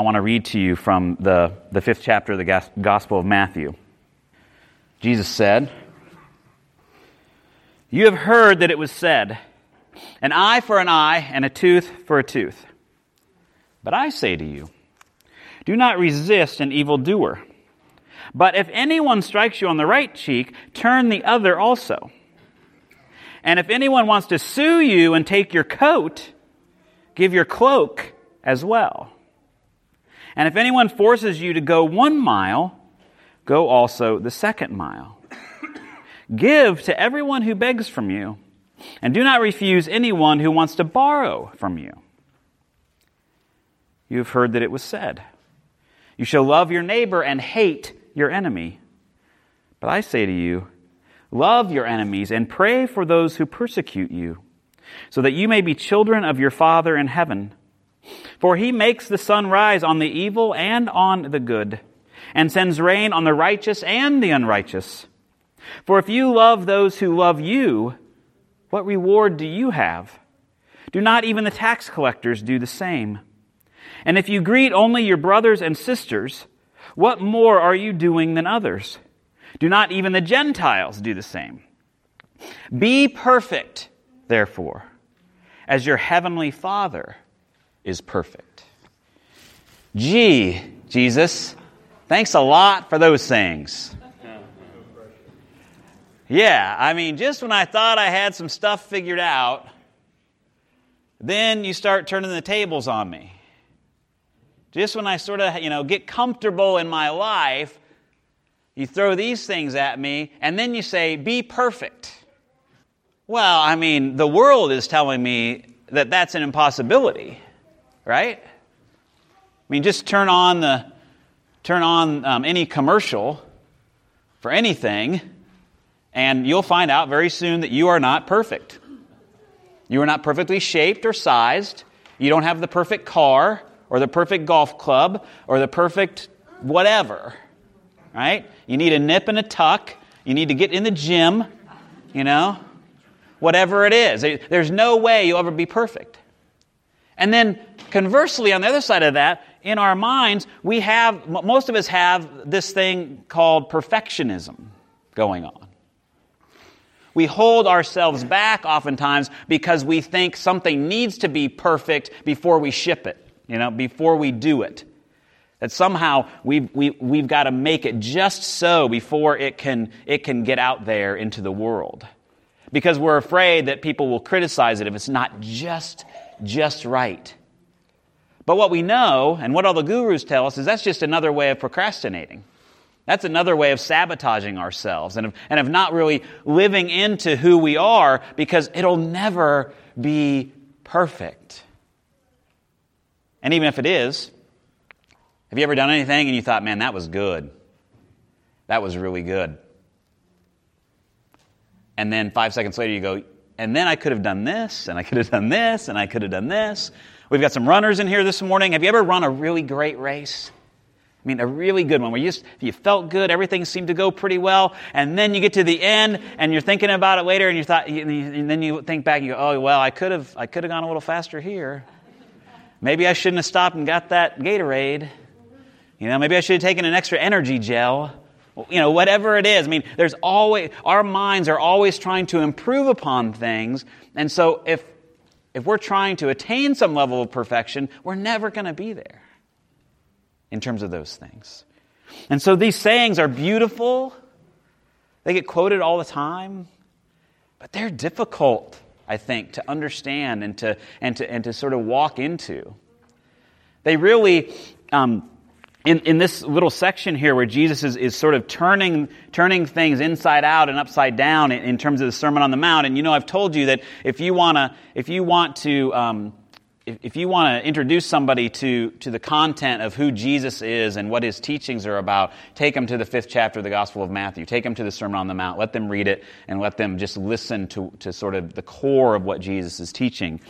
I want to read to you from the, the fifth chapter of the Gospel of Matthew. Jesus said, You have heard that it was said, an eye for an eye and a tooth for a tooth. But I say to you, do not resist an evildoer. But if anyone strikes you on the right cheek, turn the other also. And if anyone wants to sue you and take your coat, give your cloak as well. And if anyone forces you to go one mile, go also the second mile. Give to everyone who begs from you, and do not refuse anyone who wants to borrow from you. You have heard that it was said, You shall love your neighbor and hate your enemy. But I say to you, Love your enemies and pray for those who persecute you, so that you may be children of your Father in heaven. For he makes the sun rise on the evil and on the good, and sends rain on the righteous and the unrighteous. For if you love those who love you, what reward do you have? Do not even the tax collectors do the same? And if you greet only your brothers and sisters, what more are you doing than others? Do not even the Gentiles do the same? Be perfect, therefore, as your heavenly Father is perfect. Gee, Jesus, thanks a lot for those things. Yeah, I mean, just when I thought I had some stuff figured out, then you start turning the tables on me. Just when I sort of, you know, get comfortable in my life, you throw these things at me, and then you say, be perfect. Well, I mean, the world is telling me that that's an impossibility, right? I mean, just turn on the turn on um, any commercial for anything, and you'll find out very soon that you are not perfect. You are not perfectly shaped or sized. You don't have the perfect car or the perfect golf club or the perfect whatever right? You need a nip and a tuck. You need to get in the gym, you know, whatever it is. There's no way you'll ever be perfect. And then conversely, on the other side of that, in our minds, we have, most of us have this thing called perfectionism going on. We hold ourselves back oftentimes because we think something needs to be perfect before we ship it, you know, before we do it. That somehow we've, we, have we have got to make it just so before it can, it can get out there into the world. Because we're afraid that people will criticize it if it's not just, just right. But what we know, and what all the gurus tell us, is that's just another way of procrastinating. That's another way of sabotaging ourselves and of, and of not really living into who we are because it'll never be perfect. And even if it is, have you ever done anything and you thought, man, that was good? That was really good. And then five seconds later, you go, and then I could have done this, and I could have done this, and I could have done this. We've got some runners in here this morning. Have you ever run a really great race? I mean, a really good one where you, just, you felt good, everything seemed to go pretty well, and then you get to the end and you're thinking about it later, and you thought, and then you think back, and you go, oh well, I could have, I could have gone a little faster here. Maybe I shouldn't have stopped and got that Gatorade. You know, maybe I should have taken an extra energy gel. You know, whatever it is. I mean, there's always, our minds are always trying to improve upon things. And so if, if we're trying to attain some level of perfection, we're never going to be there in terms of those things. And so these sayings are beautiful. They get quoted all the time, but they're difficult, I think, to understand and to, and to, and to sort of walk into. They really, um, in, in this little section here where Jesus is, is sort of turning, turning things inside out and upside down in, in terms of the Sermon on the Mount. And you know, I've told you that if you, wanna, if you want to, um, if, you want to introduce somebody to, to the content of who Jesus is and what his teachings are about, take them to the fifth chapter of the Gospel of Matthew. Take them to the Sermon on the Mount. Let them read it and let them just listen to, to sort of the core of what Jesus is teaching.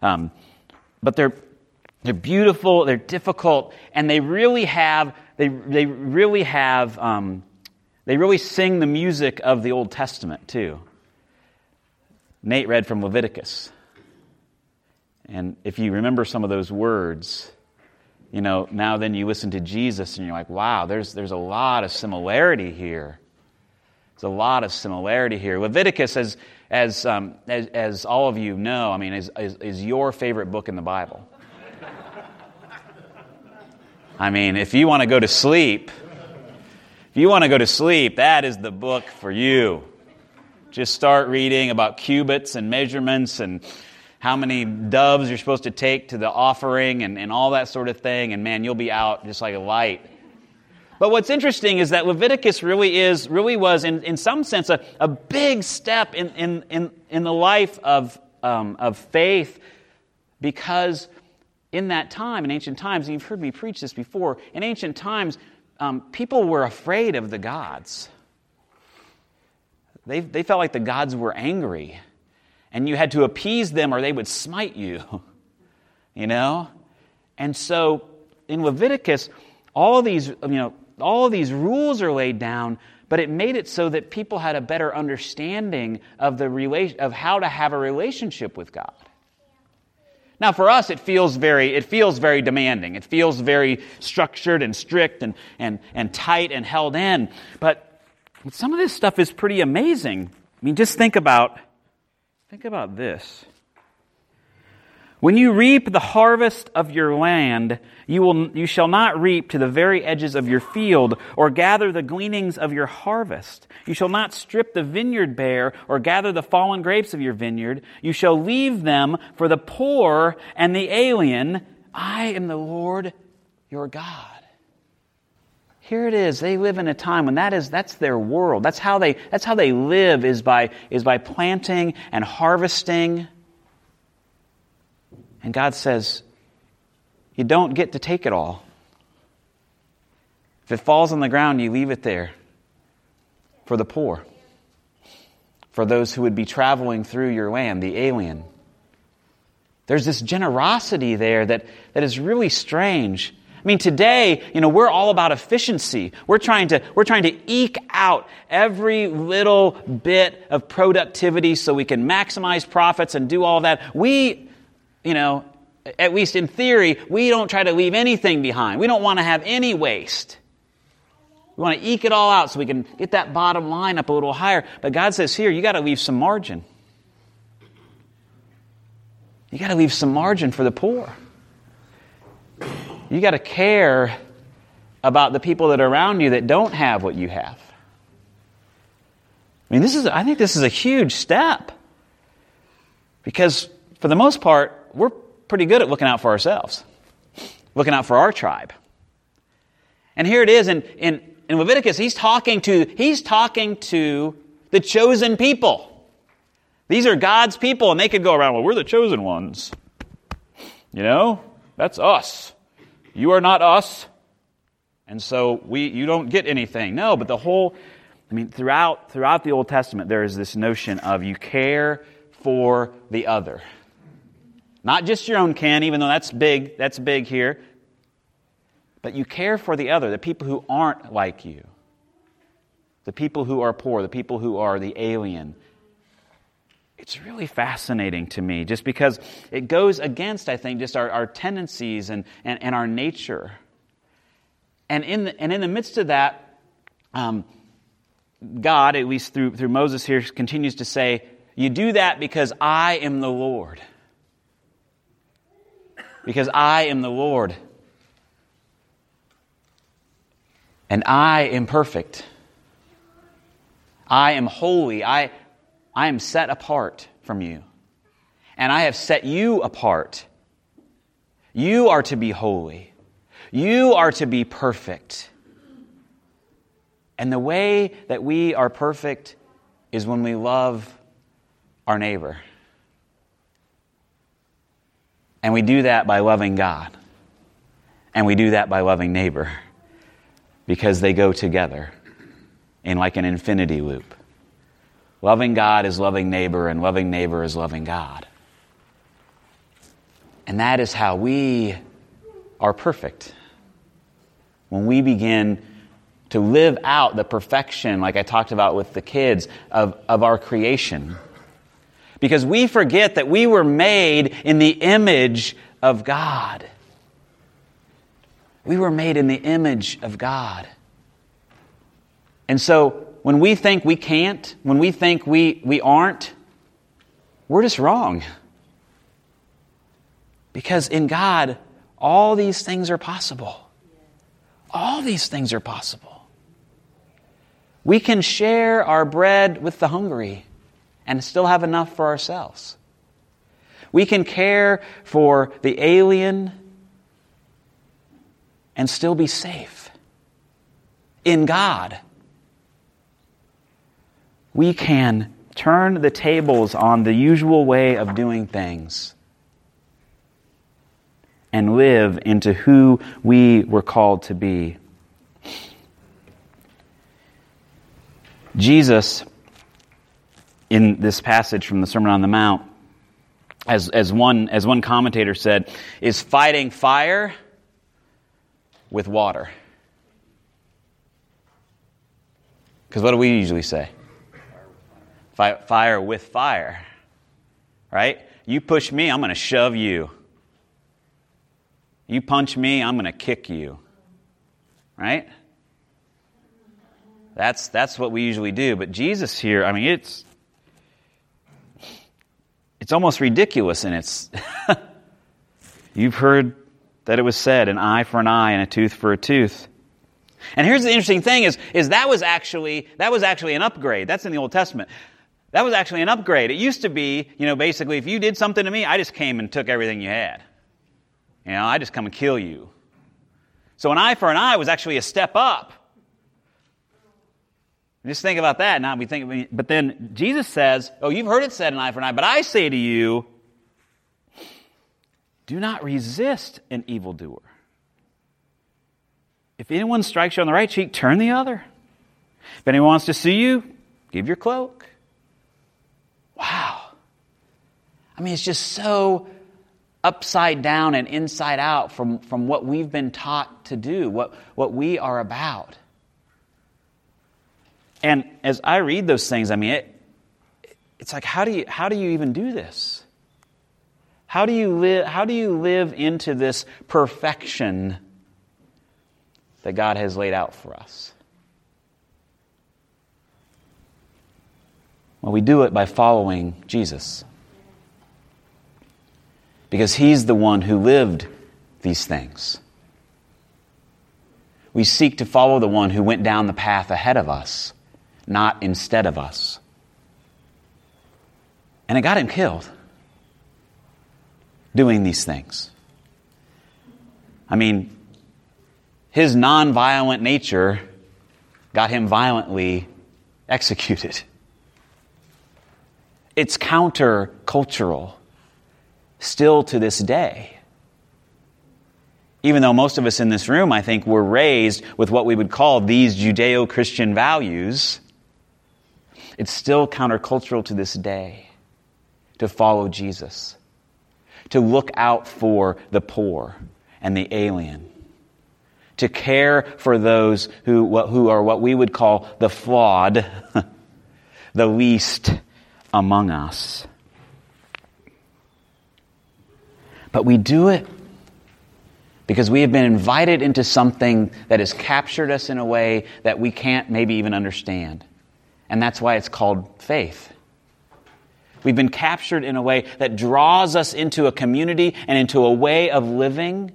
Um, but they're, they're beautiful, they're difficult, and they really have, they, they really have, um, they really sing the music of the Old Testament too. Nate read from Leviticus. And if you remember some of those words, you know, now then you listen to Jesus and you're like, wow, there's, there's a lot of similarity here. There's a lot of similarity here. Leviticus, as, as, um, as, as all of you know, I mean, is, is, is your favorite book in the Bible. I mean, if you want to go to sleep, if you want to go to sleep, that is the book for you. Just start reading about cubits and measurements and how many doves you're supposed to take to the offering and, and all that sort of thing, and man, you'll be out just like a light. But what's interesting is that Leviticus really is, really was, in, in some sense, a, a big step in, in, in, in the life of, um, of faith because in that time, in ancient times, and you've heard me preach this before, in ancient times, um, people were afraid of the gods. They, they felt like the gods were angry and you had to appease them or they would smite you. you know? And so in Leviticus, all of these, you know, all of these rules are laid down, but it made it so that people had a better understanding of the relation, of how to have a relationship with God. Now, for us, it feels very, it feels very demanding. It feels very structured and strict and, and, and tight and held in. But some of this stuff is pretty amazing. I mean, just think about Think about this. When you reap the harvest of your land, you, will, you shall not reap to the very edges of your field, or gather the gleanings of your harvest. You shall not strip the vineyard bare, or gather the fallen grapes of your vineyard. You shall leave them for the poor and the alien. I am the Lord your God. Here it is. They live in a time when that is that's their world. That's how they that's how they live is by is by planting and harvesting. And God says, you don't get to take it all. If it falls on the ground, you leave it there for the poor, for those who would be traveling through your land, the alien. There's this generosity there that, that is really strange. I mean, today, you know, we're all about efficiency. We're trying to, we're trying to eke out every little bit of productivity so we can maximize profits and do all that. We, you know, at least in theory, we don't try to leave anything behind. We don't want to have any waste. We want to eke it all out so we can get that bottom line up a little higher. But God says here, you got to leave some margin. You got to leave some margin for the poor. You got to care about the people that are around you that don't have what you have. I mean, this is, I think this is a huge step. Because for the most part, we're pretty good at looking out for ourselves, looking out for our tribe. And here it is in, in, in Leviticus, he's talking to, he's talking to the chosen people. These are God's people, and they could go around, well, we're the chosen ones. You know, that's us you are not us, and so we, you don't get anything. No, but the whole, I mean, throughout, throughout the Old Testament, there is this notion of you care for the other. Not just your own kin, even though that's big, that's big here, but you care for the other, the people who aren't like you, the people who are poor, the people who are the alien, it's really fascinating to me just because it goes against, I think, just our, our tendencies and, and, and our nature. And in the, and in the midst of that, um, God, at least through, through Moses here, continues to say, You do that because I am the Lord. Because I am the Lord. And I am perfect. I am holy. I, I am set apart from you, and I have set you apart. You are to be holy, you are to be perfect. And the way that we are perfect is when we love our neighbor. And we do that by loving God. And we do that by loving neighbor because they go together in like an infinity loop. Loving God is loving neighbor, and loving neighbor is loving God. And that is how we are perfect. When we begin to live out the perfection, like I talked about with the kids, of, of our creation. Because we forget that we were made in the image of God. We were made in the image of God. And so when we think we can't, when we think we, we aren't, we're just wrong. Because in God, all these things are possible. All these things are possible. We can share our bread with the hungry and still have enough for ourselves. We can care for the alien and still be safe in God. We can turn the tables on the usual way of doing things and live into who we were called to be. Jesus, in this passage from the Sermon on the Mount, as, as, one, as one commentator said, is fighting fire with water. Because what do we usually say? Fire with fire. Right? You push me, I'm going to shove you. You punch me, I'm going to kick you. Right? That's, that's what we usually do. But Jesus here, I mean, it's, it's almost ridiculous and it's. You've heard that it was said, an eye for an eye and a tooth for a tooth. And here's the interesting thing is, is that was actually, that was actually an upgrade. That's in the Old Testament. That was actually an upgrade. It used to be, you know, basically, if you did something to me, I just came and took everything you had. You know, I just come and kill you. So an eye for an eye was actually a step up. Just think about that. Now we think, but then Jesus says, "Oh, you've heard it said an eye for an eye, but I say to you, do not resist an evildoer. If anyone strikes you on the right cheek, turn the other. If anyone wants to see you, give your cloak." Wow. I mean, it's just so upside down and inside out from, from what we've been taught to do, what, what we are about. And as I read those things, I mean, it, it's like, how do, you, how do you even do this? How do, you live, how do you live into this perfection that God has laid out for us? Well, we do it by following Jesus because he's the one who lived these things. We seek to follow the one who went down the path ahead of us, not instead of us. And it got him killed doing these things. I mean, his nonviolent nature got him violently executed. It's countercultural still to this day. Even though most of us in this room, I think, were raised with what we would call these Judeo Christian values, it's still countercultural to this day to follow Jesus, to look out for the poor and the alien, to care for those who, who are what we would call the flawed, the least among us. But we do it because we have been invited into something that has captured us in a way that we can't maybe even understand. And that's why it's called faith. We've been captured in a way that draws us into a community and into a way of living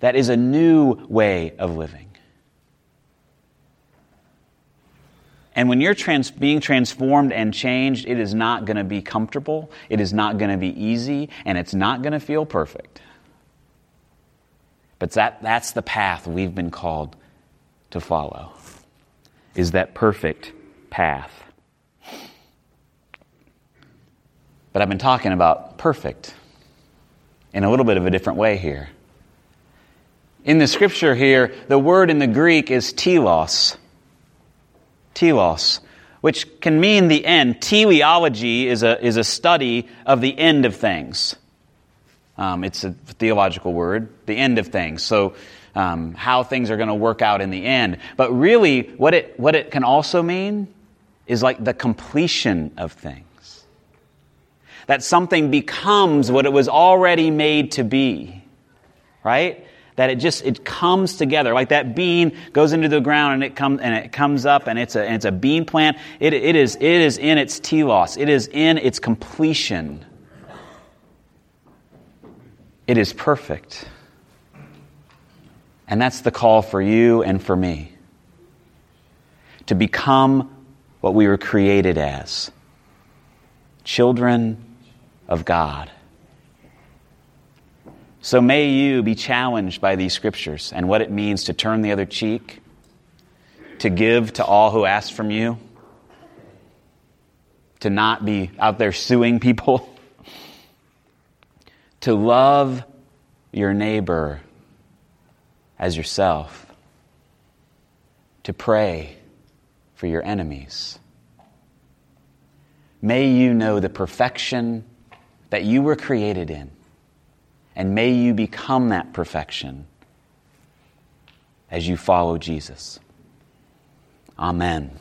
that is a new way of living. And when you're trans- being transformed and changed, it is not going to be comfortable, it is not going to be easy, and it's not going to feel perfect. But that, that's the path we've been called to follow, is that perfect path. But I've been talking about perfect in a little bit of a different way here. In the scripture here, the word in the Greek is telos telos, which can mean the end. Teleology is a, is a study of the end of things. Um, it's a theological word, the end of things. So, um, how things are going to work out in the end. But really, what it, what it can also mean is like the completion of things. That something becomes what it was already made to be, right? that it just it comes together. Like that bean goes into the ground and it comes and it comes up and it's a and it's a bean plant. It, it is it is in its telos. It is in its completion. It is perfect. And that's the call for you and for me. To become what we were created as children of God. So may you be challenged by these scriptures and what it means to turn the other cheek, to give to all who ask from you, to not be out there suing people, to love your neighbor as yourself, to pray for your enemies. May you know the perfection that you were created in, and may you become that perfection as you follow Jesus. Amen.